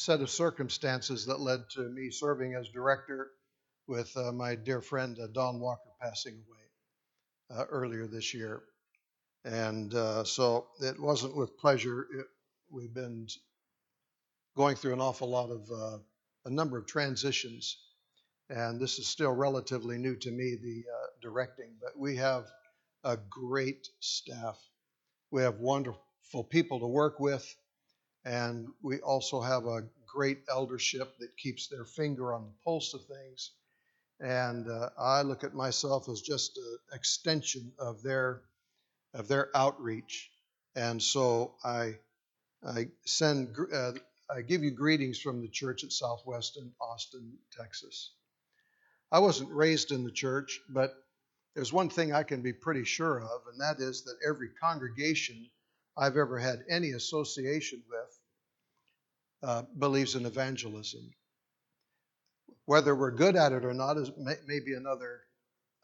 set of circumstances that led to me serving as director with uh, my dear friend uh, Don Walker passing away uh, earlier this year. And uh, so it wasn't with pleasure. It, we've been going through an awful lot of uh, a number of transitions, and this is still relatively new to me, the uh, directing. But we have a great staff. We have wonderful people to work with, and we also have a great eldership that keeps their finger on the pulse of things. And uh, I look at myself as just an extension of their of their outreach. And so I I send uh, I give you greetings from the church at Southwest in Austin, Texas. I wasn't raised in the church, but there's one thing I can be pretty sure of, and that is that every congregation I've ever had any association with uh, believes in evangelism. Whether we're good at it or not is may, may be another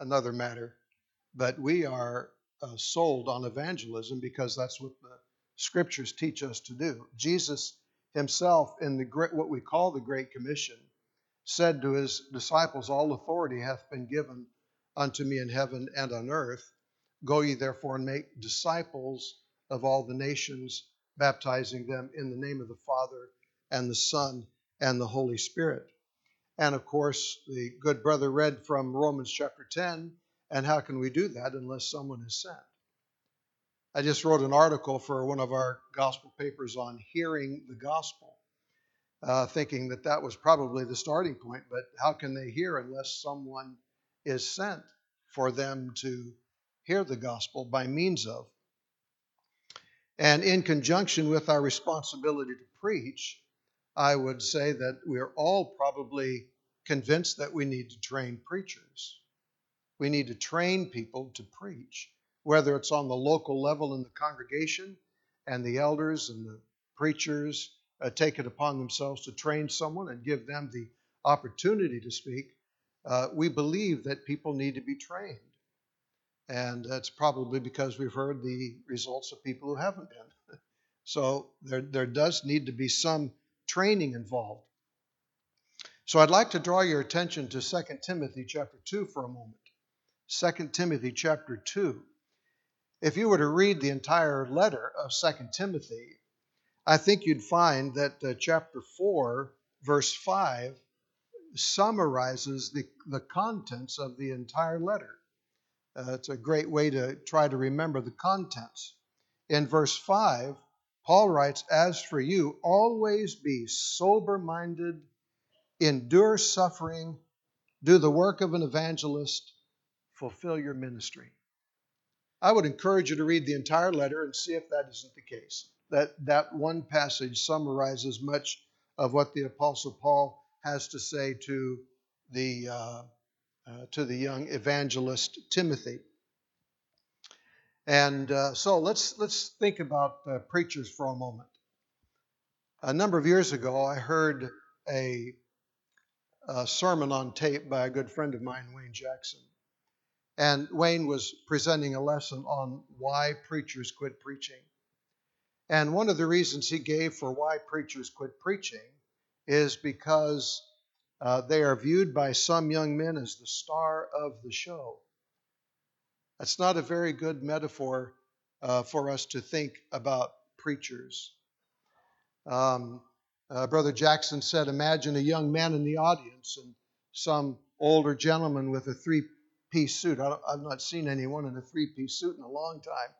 another matter, but we are uh, sold on evangelism because that's what the scriptures teach us to do. Jesus himself, in the great, what we call the Great Commission, said to his disciples, All authority hath been given unto me in heaven and on earth. Go ye therefore and make disciples of all the nations, baptizing them in the name of the Father and the Son and the Holy Spirit. And of course, the good brother read from Romans chapter 10. And how can we do that unless someone is sent? I just wrote an article for one of our gospel papers on hearing the gospel, uh, thinking that that was probably the starting point. But how can they hear unless someone is sent for them to hear the gospel by means of? And in conjunction with our responsibility to preach, I would say that we're all probably convinced that we need to train preachers. We need to train people to preach, whether it's on the local level in the congregation and the elders and the preachers uh, take it upon themselves to train someone and give them the opportunity to speak. Uh, we believe that people need to be trained. And that's probably because we've heard the results of people who haven't been. so there, there does need to be some training involved. So I'd like to draw your attention to 2 Timothy chapter 2 for a moment. 2 Timothy chapter 2. If you were to read the entire letter of 2 Timothy, I think you'd find that uh, chapter 4, verse 5, summarizes the, the contents of the entire letter. Uh, it's a great way to try to remember the contents. In verse 5, Paul writes, As for you, always be sober minded, endure suffering, do the work of an evangelist, fulfill your ministry. I would encourage you to read the entire letter and see if that isn't the case. That, that one passage summarizes much of what the Apostle Paul has to say to the, uh, uh, to the young evangelist Timothy. And uh, so let's let's think about uh, preachers for a moment. A number of years ago, I heard a, a, sermon on tape by a good friend of mine, Wayne Jackson, and Wayne was presenting a lesson on why preachers quit preaching. And one of the reasons he gave for why preachers quit preaching is because uh, they are viewed by some young men as the star of the show. That's not a very good metaphor uh, for us to think about preachers. Um, uh, Brother Jackson said, Imagine a young man in the audience and some older gentleman with a three piece suit. I have not seen anyone in a three piece suit in a long time,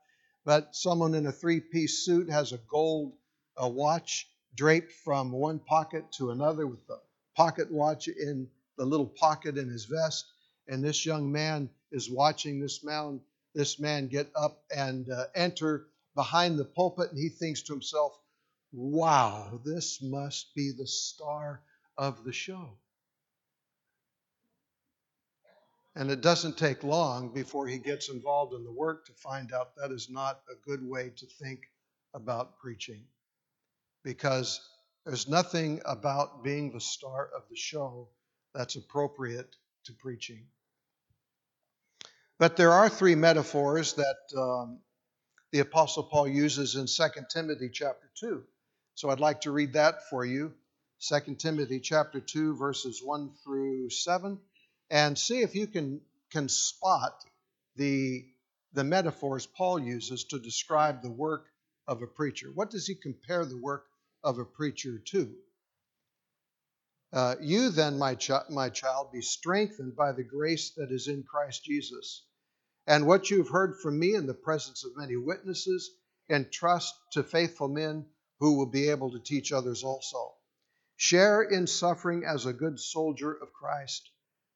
but someone in a three piece suit has a gold a watch draped from one pocket to another with the pocket watch in the little pocket in his vest. And this young man is watching this man, this man get up and uh, enter behind the pulpit, and he thinks to himself, wow, this must be the star of the show. And it doesn't take long before he gets involved in the work to find out that is not a good way to think about preaching. Because there's nothing about being the star of the show that's appropriate to preaching. But there are three metaphors that um, the Apostle Paul uses in 2 Timothy chapter 2. So I'd like to read that for you. 2 Timothy chapter 2 verses 1 through 7 and see if you can can spot the the metaphors Paul uses to describe the work of a preacher. What does he compare the work of a preacher too. Uh, you then, my, ch- my child, be strengthened by the grace that is in Christ Jesus. And what you've heard from me in the presence of many witnesses, entrust to faithful men who will be able to teach others also. Share in suffering as a good soldier of Christ.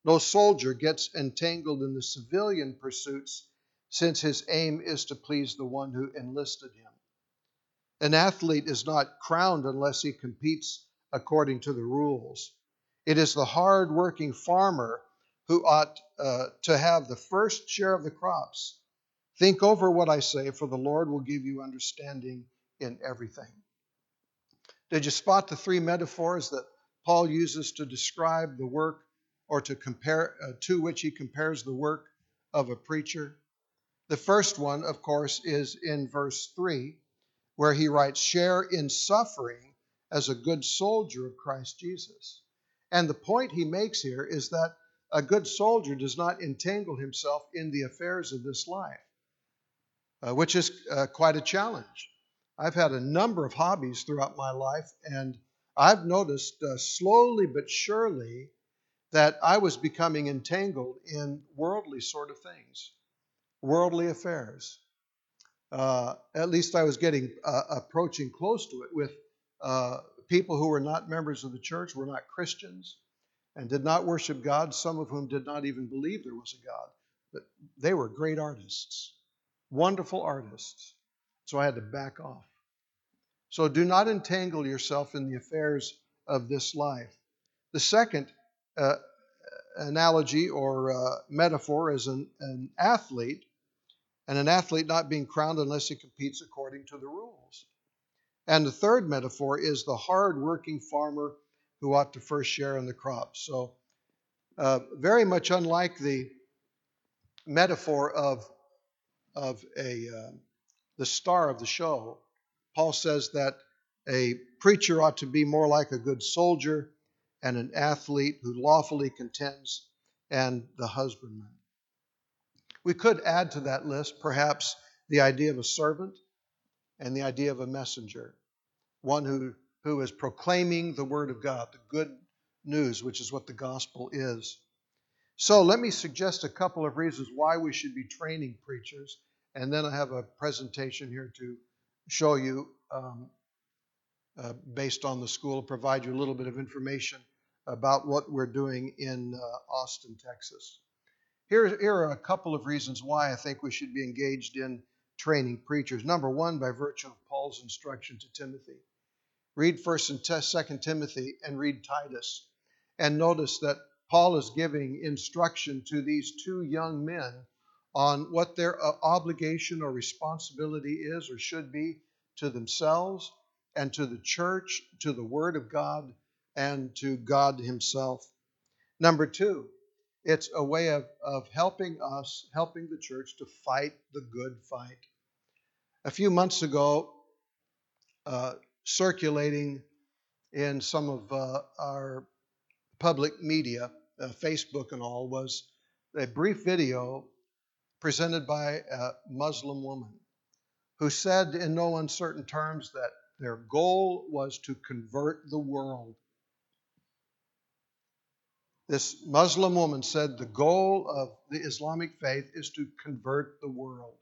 No soldier gets entangled in the civilian pursuits since his aim is to please the one who enlisted him. An athlete is not crowned unless he competes according to the rules. It is the hard working farmer who ought uh, to have the first share of the crops. Think over what I say, for the Lord will give you understanding in everything. Did you spot the three metaphors that Paul uses to describe the work or to compare uh, to which he compares the work of a preacher? The first one, of course, is in verse 3, where he writes, Share in suffering as a good soldier of Christ Jesus. And the point he makes here is that a good soldier does not entangle himself in the affairs of this life, uh, which is uh, quite a challenge. I've had a number of hobbies throughout my life, and I've noticed uh, slowly but surely that I was becoming entangled in worldly sort of things worldly affairs. Uh, at least I was getting uh, approaching close to it with uh, people who were not members of the church, were not Christians, and did not worship God, some of whom did not even believe there was a God. But they were great artists, wonderful artists. So I had to back off. So do not entangle yourself in the affairs of this life. The second uh, analogy or uh, metaphor is an, an athlete and an athlete not being crowned unless he competes according to the rules. And the third metaphor is the hard-working farmer who ought to first share in the crops. So, uh, very much unlike the metaphor of of a uh, the star of the show, Paul says that a preacher ought to be more like a good soldier and an athlete who lawfully contends and the husbandman. We could add to that list perhaps the idea of a servant and the idea of a messenger, one who, who is proclaiming the word of God, the good news, which is what the gospel is. So let me suggest a couple of reasons why we should be training preachers, and then I have a presentation here to show you um, uh, based on the school, provide you a little bit of information about what we're doing in uh, Austin, Texas. Here, here are a couple of reasons why I think we should be engaged in training preachers. Number one, by virtue of Paul's instruction to Timothy. Read 1st and 2nd Timothy and read Titus. And notice that Paul is giving instruction to these two young men on what their uh, obligation or responsibility is or should be to themselves and to the church, to the Word of God, and to God Himself. Number two, it's a way of, of helping us, helping the church to fight the good fight. A few months ago, uh, circulating in some of uh, our public media, uh, Facebook and all, was a brief video presented by a Muslim woman who said in no uncertain terms that their goal was to convert the world. This Muslim woman said the goal of the Islamic faith is to convert the world.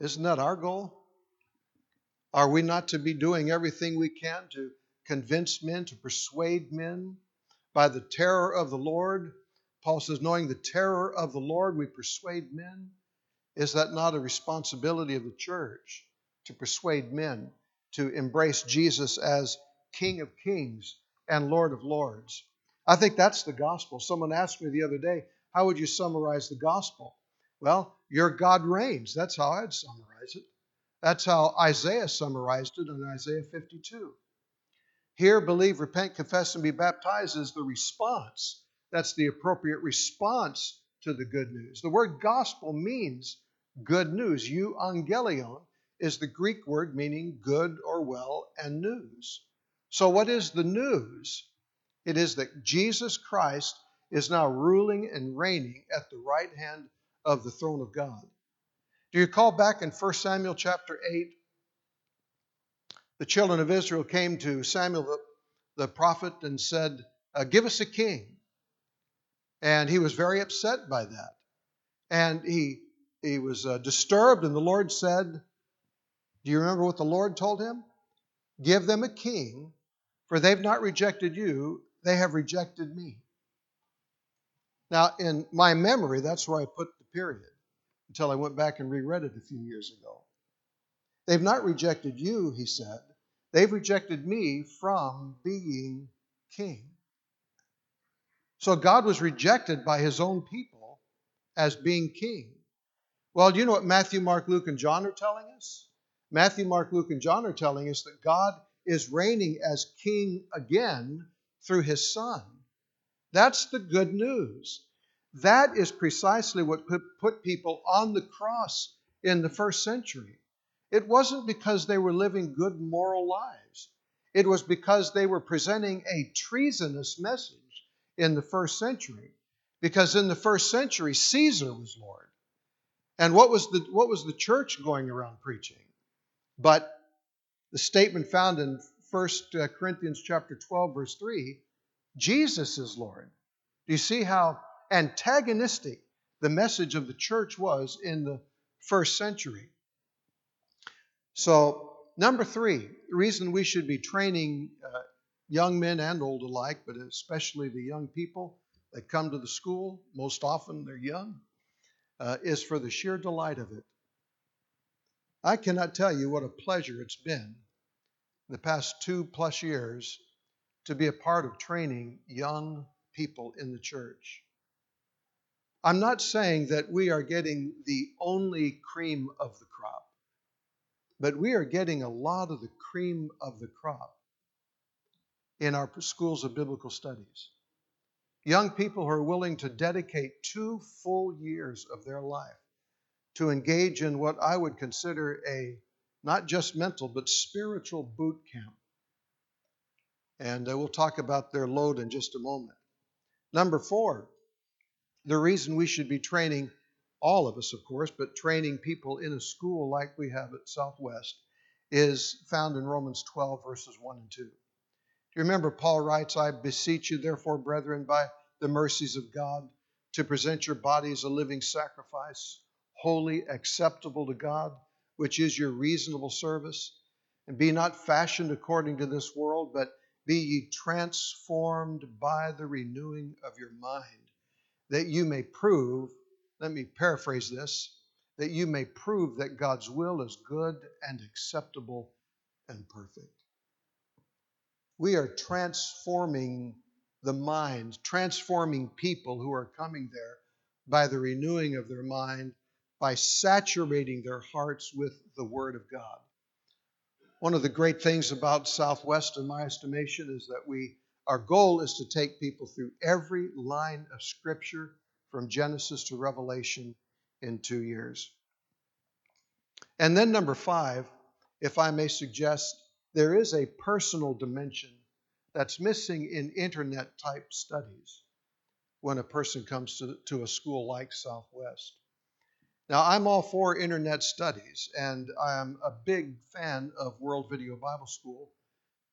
Isn't that our goal? Are we not to be doing everything we can to convince men, to persuade men by the terror of the Lord? Paul says, knowing the terror of the Lord, we persuade men. Is that not a responsibility of the church to persuade men to embrace Jesus as King of Kings and Lord of Lords. I think that's the gospel. Someone asked me the other day, How would you summarize the gospel? Well, your God reigns. That's how I'd summarize it. That's how Isaiah summarized it in Isaiah 52. Here, believe, repent, confess, and be baptized is the response. That's the appropriate response to the good news. The word gospel means good news. Euangelion is the Greek word meaning good or well and news. So, what is the news? It is that Jesus Christ is now ruling and reigning at the right hand of the throne of God. Do you recall back in 1 Samuel chapter 8? The children of Israel came to Samuel the, the prophet and said, uh, Give us a king. And he was very upset by that. And he, he was uh, disturbed, and the Lord said, Do you remember what the Lord told him? Give them a king, for they've not rejected you, they have rejected me. Now, in my memory, that's where I put the period until I went back and reread it a few years ago. They've not rejected you, he said. They've rejected me from being king. So God was rejected by his own people as being king. Well, do you know what Matthew, Mark, Luke, and John are telling us? Matthew, Mark, Luke, and John are telling us that God is reigning as king again through his son. That's the good news. That is precisely what put people on the cross in the first century. It wasn't because they were living good moral lives, it was because they were presenting a treasonous message in the first century. Because in the first century, Caesar was Lord. And what was the, what was the church going around preaching? But the statement found in 1 uh, Corinthians chapter 12, verse 3 Jesus is Lord. Do you see how antagonistic the message of the church was in the first century? So, number three, the reason we should be training uh, young men and old alike, but especially the young people that come to the school, most often they're young, uh, is for the sheer delight of it. I cannot tell you what a pleasure it's been the past two plus years to be a part of training young people in the church. I'm not saying that we are getting the only cream of the crop, but we are getting a lot of the cream of the crop in our schools of biblical studies. Young people who are willing to dedicate two full years of their life to engage in what I would consider a not just mental, but spiritual boot camp and uh, we'll talk about their load in just a moment. Number four, the reason we should be training all of us, of course, but training people in a school like we have at Southwest is found in Romans 12, verses 1 and 2. Do you remember Paul writes, I beseech you, therefore, brethren, by the mercies of God, to present your bodies a living sacrifice, holy, acceptable to God, which is your reasonable service. And be not fashioned according to this world, but be ye transformed by the renewing of your mind, that you may prove, let me paraphrase this, that you may prove that God's will is good and acceptable and perfect. We are transforming the minds, transforming people who are coming there by the renewing of their mind, by saturating their hearts with the Word of God. One of the great things about Southwest, in my estimation, is that we our goal is to take people through every line of Scripture from Genesis to Revelation in two years. And then, number five, if I may suggest, there is a personal dimension that's missing in internet type studies when a person comes to, to a school like Southwest. Now, I'm all for internet studies, and I'm a big fan of World Video Bible School.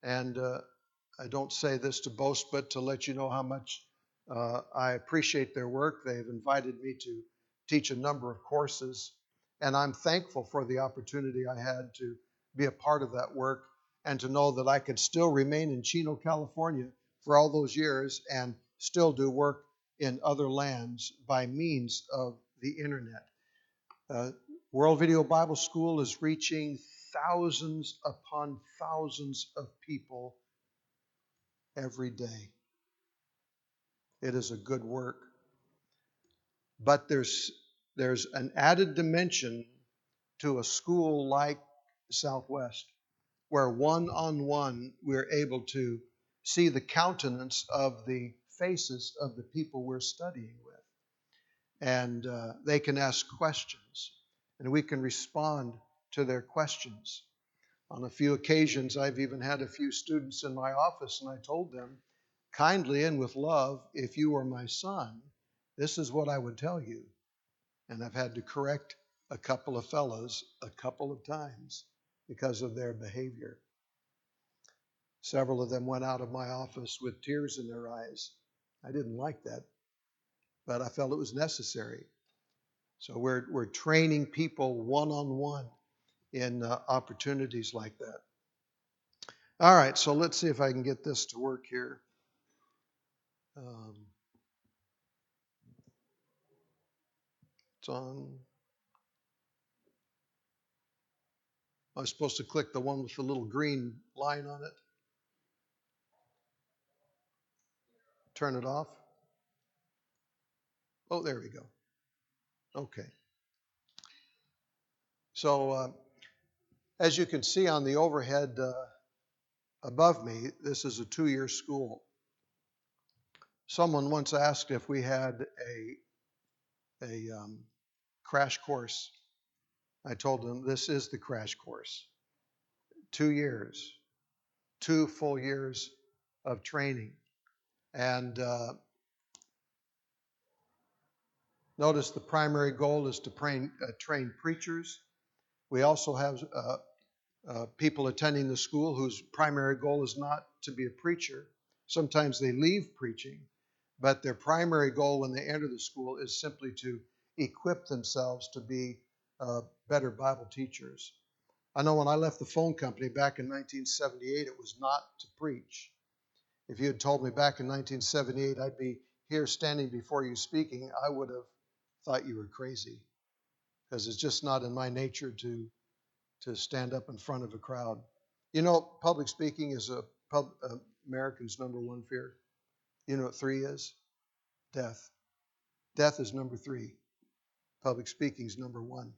And uh, I don't say this to boast, but to let you know how much uh, I appreciate their work. They've invited me to teach a number of courses, and I'm thankful for the opportunity I had to be a part of that work and to know that I could still remain in Chino, California for all those years and still do work in other lands by means of the internet. Uh, World Video Bible School is reaching thousands upon thousands of people every day. It is a good work. But there's, there's an added dimension to a school like Southwest, where one on one we're able to see the countenance of the faces of the people we're studying with and uh, they can ask questions and we can respond to their questions. On a few occasions, I've even had a few students in my office, and I told them, kindly and with love, if you were my son, this is what I would tell you. And I've had to correct a couple of fellows a couple of times because of their behavior. Several of them went out of my office with tears in their eyes. I didn't like that, but I felt it was necessary. So we're, we're training people one on one in uh, opportunities like that. All right, so let's see if I can get this to work here. Um, it's on. I was supposed to click the one with the little green line on it. Turn it off. Oh, there we go. Okay. So, uh, as you can see on the overhead uh, above me, this is a two year school. Someone once asked if we had a, a um, crash course. I told them this is the crash course. Two years, two full years of training. And uh, Notice the primary goal is to train, uh, train preachers. We also have uh, uh, people attending the school whose primary goal is not to be a preacher. Sometimes they leave preaching, but their primary goal when they enter the school is simply to equip themselves to be uh, better Bible teachers. I know when I left the phone company back in 1978, it was not to preach. If you had told me back in 1978 I'd be here standing before you speaking, I would have thought you were crazy because it's just not in my nature to to stand up in front of a crowd. You know, public speaking is a pub, uh, American's number one fear. You know what three is? Death. Death is number three. Public speaking is number one.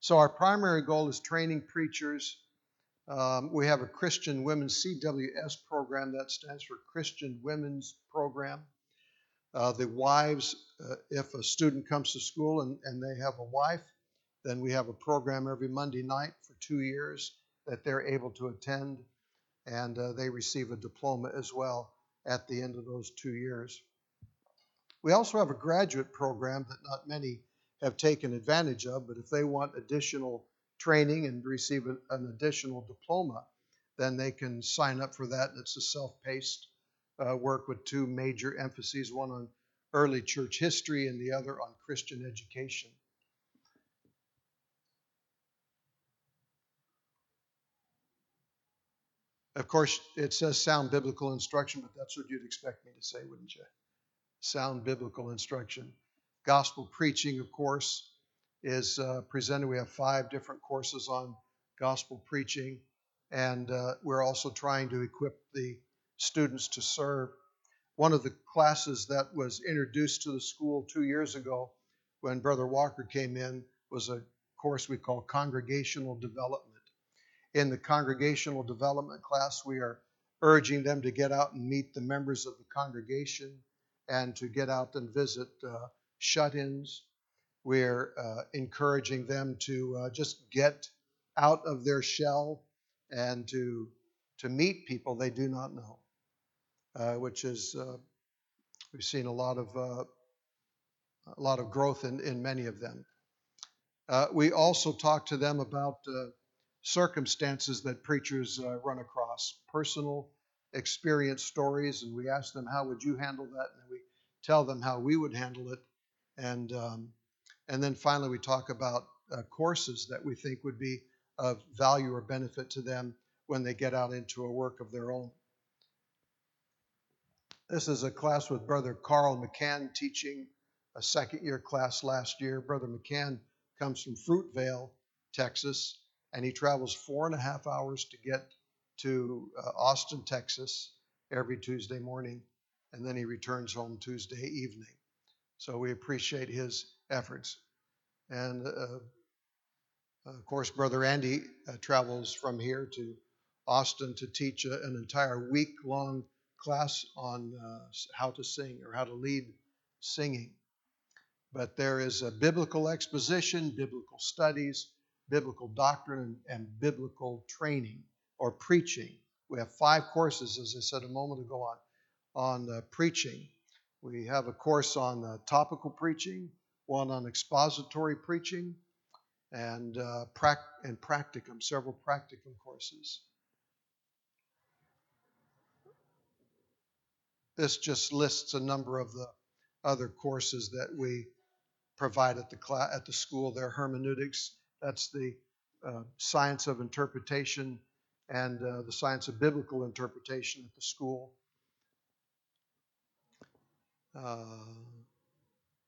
So our primary goal is training preachers. Um, we have a Christian Women's CWS program that stands for Christian Women's Program. Uh, the wives, uh, if a student comes to school and, and they have a wife, then we have a program every Monday night for two years that they're able to attend, and uh, they receive a diploma as well at the end of those two years. We also have a graduate program that not many have taken advantage of, but if they want additional training and receive an additional diploma, then they can sign up for that. It's a self paced uh, work with two major emphases one on early church history and the other on Christian education. Of course, it says sound biblical instruction, but that's what you'd expect me to say, wouldn't you? Sound biblical instruction. Gospel preaching, of course, is uh, presented. We have five different courses on gospel preaching, and uh, we're also trying to equip the students to serve. One of the classes that was introduced to the school two years ago when Brother Walker came in was a course we call Congregational Development. In the Congregational Development class, we are urging them to get out and meet the members of the congregation and to get out and visit uh, shut ins. We're uh, encouraging them to uh, just get out of their shell and to, to meet people they do not know which is uh, we've seen a lot of uh, a lot of growth in, in many of them. Uh, we also talk to them about uh, circumstances that preachers uh, run across, personal experience stories, and we ask them how would you handle that, and we tell them how we would handle it, and um, and then finally we talk about courses that we think would be of value or benefit to them when they get out into a work of their own. This is a class with Brother Carl McCann teaching a second year class last year. Brother McCann comes from Fruitvale, Texas, and he travels four and a half hours to get to uh, Austin, Texas every Tuesday morning, and then he returns home Tuesday evening. So we appreciate his efforts. And uh, of course, Brother Andy uh, travels from here to Austin to teach a, an entire week long class on uh, how to sing or how to lead singing. But there is a biblical exposition, biblical studies, biblical doctrine and, biblical training or preaching. We have five courses, as I said a moment ago, on, on uh, preaching. We have a course on uh, topical preaching, one on expository preaching, and uh, prac- and practicum, several practicum courses. This just lists a number of the other courses that we provide at the class, at the school. There, hermeneutics, that's the uh, science of interpretation and uh, the science of biblical interpretation at the school. Uh,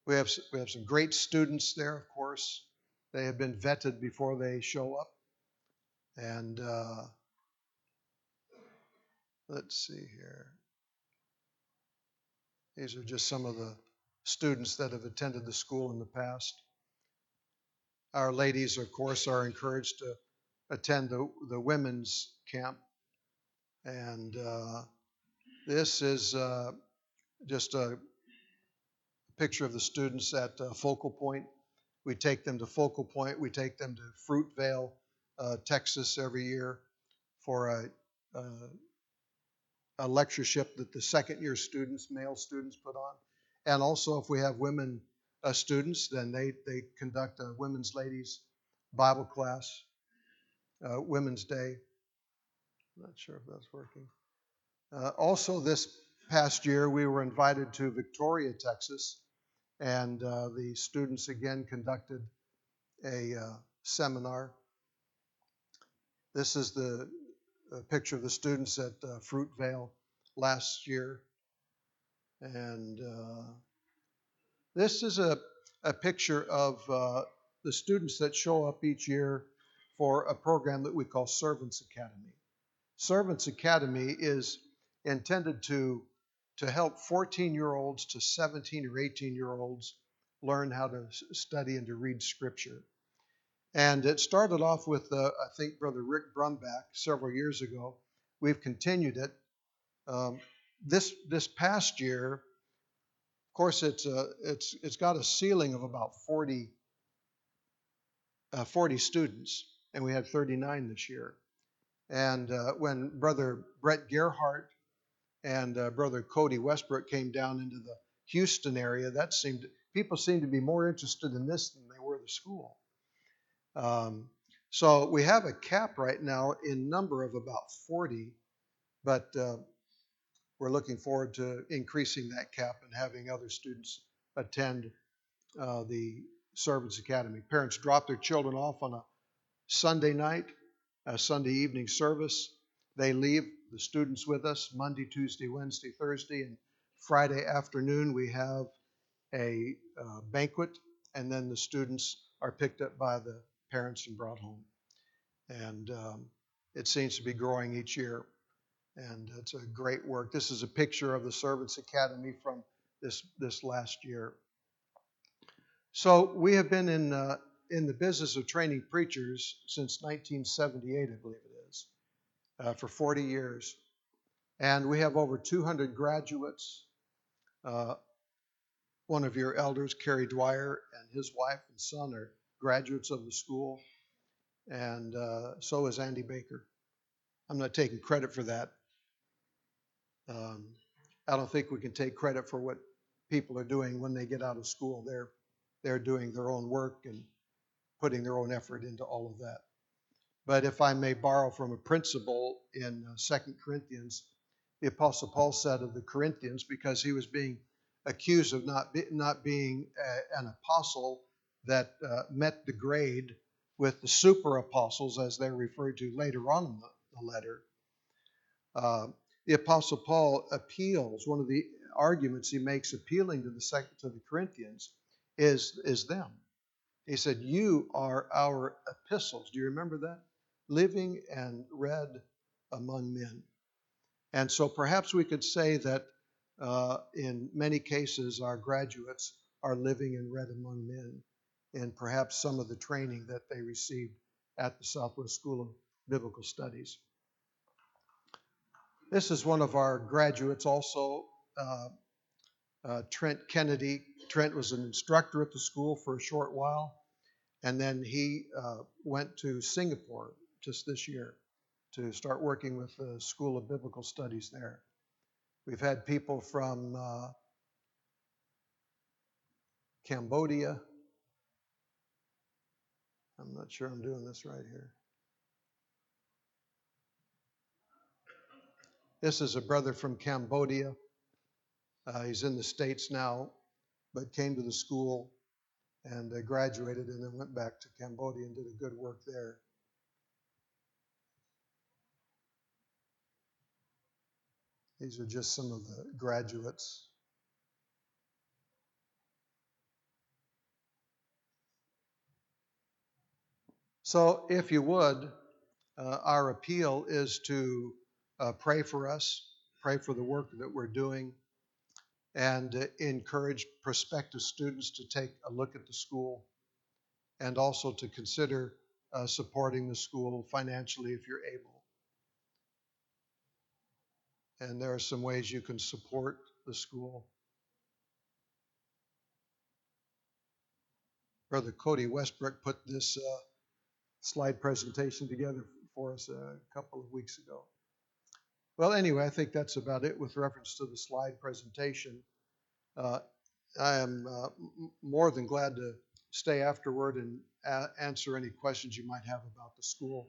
we have we have some great students there, of course. They have been vetted before they show up, and uh, let's see here. These are just some of the students that have attended the school in the past. Our ladies, of course, are encouraged to attend the, the women's camp. And uh, this is uh, just a picture of the students at uh, Focal Point. We take them to Focal Point, we take them to Fruitvale, uh, Texas every year for a, a a lectureship that the second year students, male students, put on. And also, if we have women uh, students, then they, they conduct a women's ladies Bible class, uh, Women's Day. I'm not sure if that's working. Uh, also, this past year, we were invited to Victoria, Texas, and uh, the students again conducted a uh, seminar. This is the a picture of the students at uh, Fruitvale last year. And uh, this is a, a picture of uh, the students that show up each year for a program that we call Servants Academy. Servants Academy is intended to, to help 14 year olds to 17 or 18 year olds learn how to study and to read Scripture. And it started off with, uh, I think, Brother Rick Brumback several years ago. We've continued it. Um, this this past year, of course, it's a, uh, it's it's got a ceiling of about 40, uh, 40 students, and we had 39 this year. And uh, when Brother Brett Gerhart and uh, Brother Cody Westbrook came down into the Houston area, that seemed people seemed to be more interested in this than they were the school. Um, so we have a cap right now in number of about 40, but uh, we're looking forward to increasing that cap and having other students attend uh, the Servants Academy. Parents drop their children off on a Sunday night, a Sunday evening service. They leave the students with us Monday, Tuesday, Wednesday, Thursday, and Friday afternoon we have a uh, banquet, and then the students are picked up by the parents and brought home. And um, it seems to be growing each year. And it's a great work. This is a picture of the Servants Academy from this, this last year. So we have been in, uh, in the business of training preachers since 1978, I believe it is, uh, for 40 years. And we have over 200 graduates. Uh, one of your elders, Kerry Dwyer, and his wife and son are graduates of the school, and uh, so is Andy Baker. I'm not taking credit for that. Um, I don't think we can take credit for what people are doing when they get out of school. They're they're doing their own work and putting their own effort into all of that. But if I may borrow from a principle in uh, Second Corinthians, the Apostle Paul said of the Corinthians, because he was being accused of not be, not being a, an apostle that uh, met the grade with the super apostles, as they're referred to later on in the, the letter. Uh, the apostle Paul appeals. One of the arguments he makes appealing to the second to the Corinthians is is them. He said, "You are our epistles." Do you remember that? Living and read among men. And so perhaps we could say that uh, in many cases our graduates are living and read among men and perhaps some of the training that they received at the Southwest School of Biblical Studies. This is one of our graduates also, uh, uh, Trent Kennedy. Trent was an instructor at the school for a short while. And then he uh, went to Singapore just this year to start working with the School of Biblical Studies there. We've had people from uh, Cambodia. I'm not sure I'm doing this right here. This is a brother from Cambodia. Uh, he's in the States now, but came to the school and uh, graduated and then went back to Cambodia and did a good work there. These are just some of the graduates. So, if you would, uh, our appeal is to uh, pray for us, pray for the work that we're doing, and uh, encourage prospective students to take a look at the school and also to consider uh, supporting the school financially if you're able. And there are some ways you can support the school. Brother Cody Westbrook put this uh, slide presentation together for us a couple of weeks ago. Well, anyway, I think that's about it with reference to the slide presentation. Uh, I am uh, more than glad to stay afterward and a- answer any questions you might have about the school.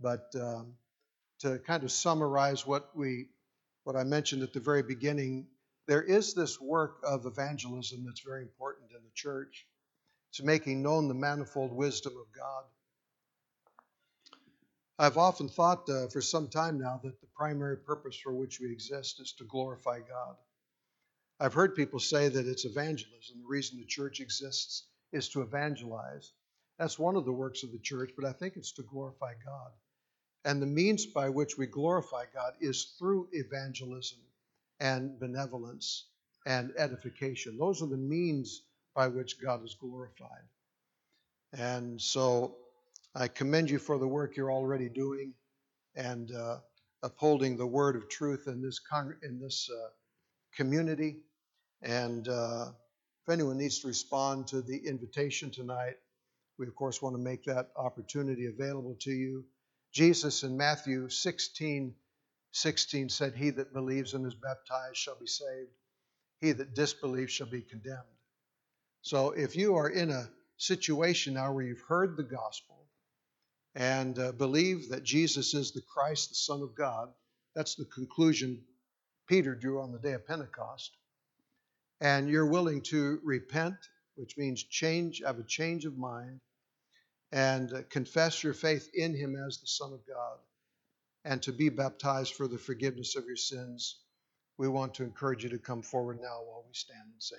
But um, to kind of summarize what we, what I mentioned at the very beginning, there is this work of evangelism that's very important in the church. It's making known the manifold wisdom of God I've often thought uh, for some time now that the primary purpose for which we exist is to glorify God. I've heard people say that it's evangelism. The reason the church exists is to evangelize. That's one of the works of the church, but I think it's to glorify God. And the means by which we glorify God is through evangelism and benevolence and edification. Those are the means by which God is glorified. And so I commend you for the work you're already doing and uh, upholding the word of truth in this con- in this uh, community. And uh, if anyone needs to respond to the invitation tonight, we of course want to make that opportunity available to you. Jesus in Matthew 16, 16 said, He that believes and is baptized shall be saved, he that disbelieves shall be condemned. So if you are in a situation now where you've heard the gospel, and uh, believe that Jesus is the Christ, the Son of God. That's the conclusion Peter drew on the day of Pentecost. And you're willing to repent, which means change, have a change of mind, and uh, confess your faith in Him as the Son of God, and to be baptized for the forgiveness of your sins. We want to encourage you to come forward now while we stand and sing.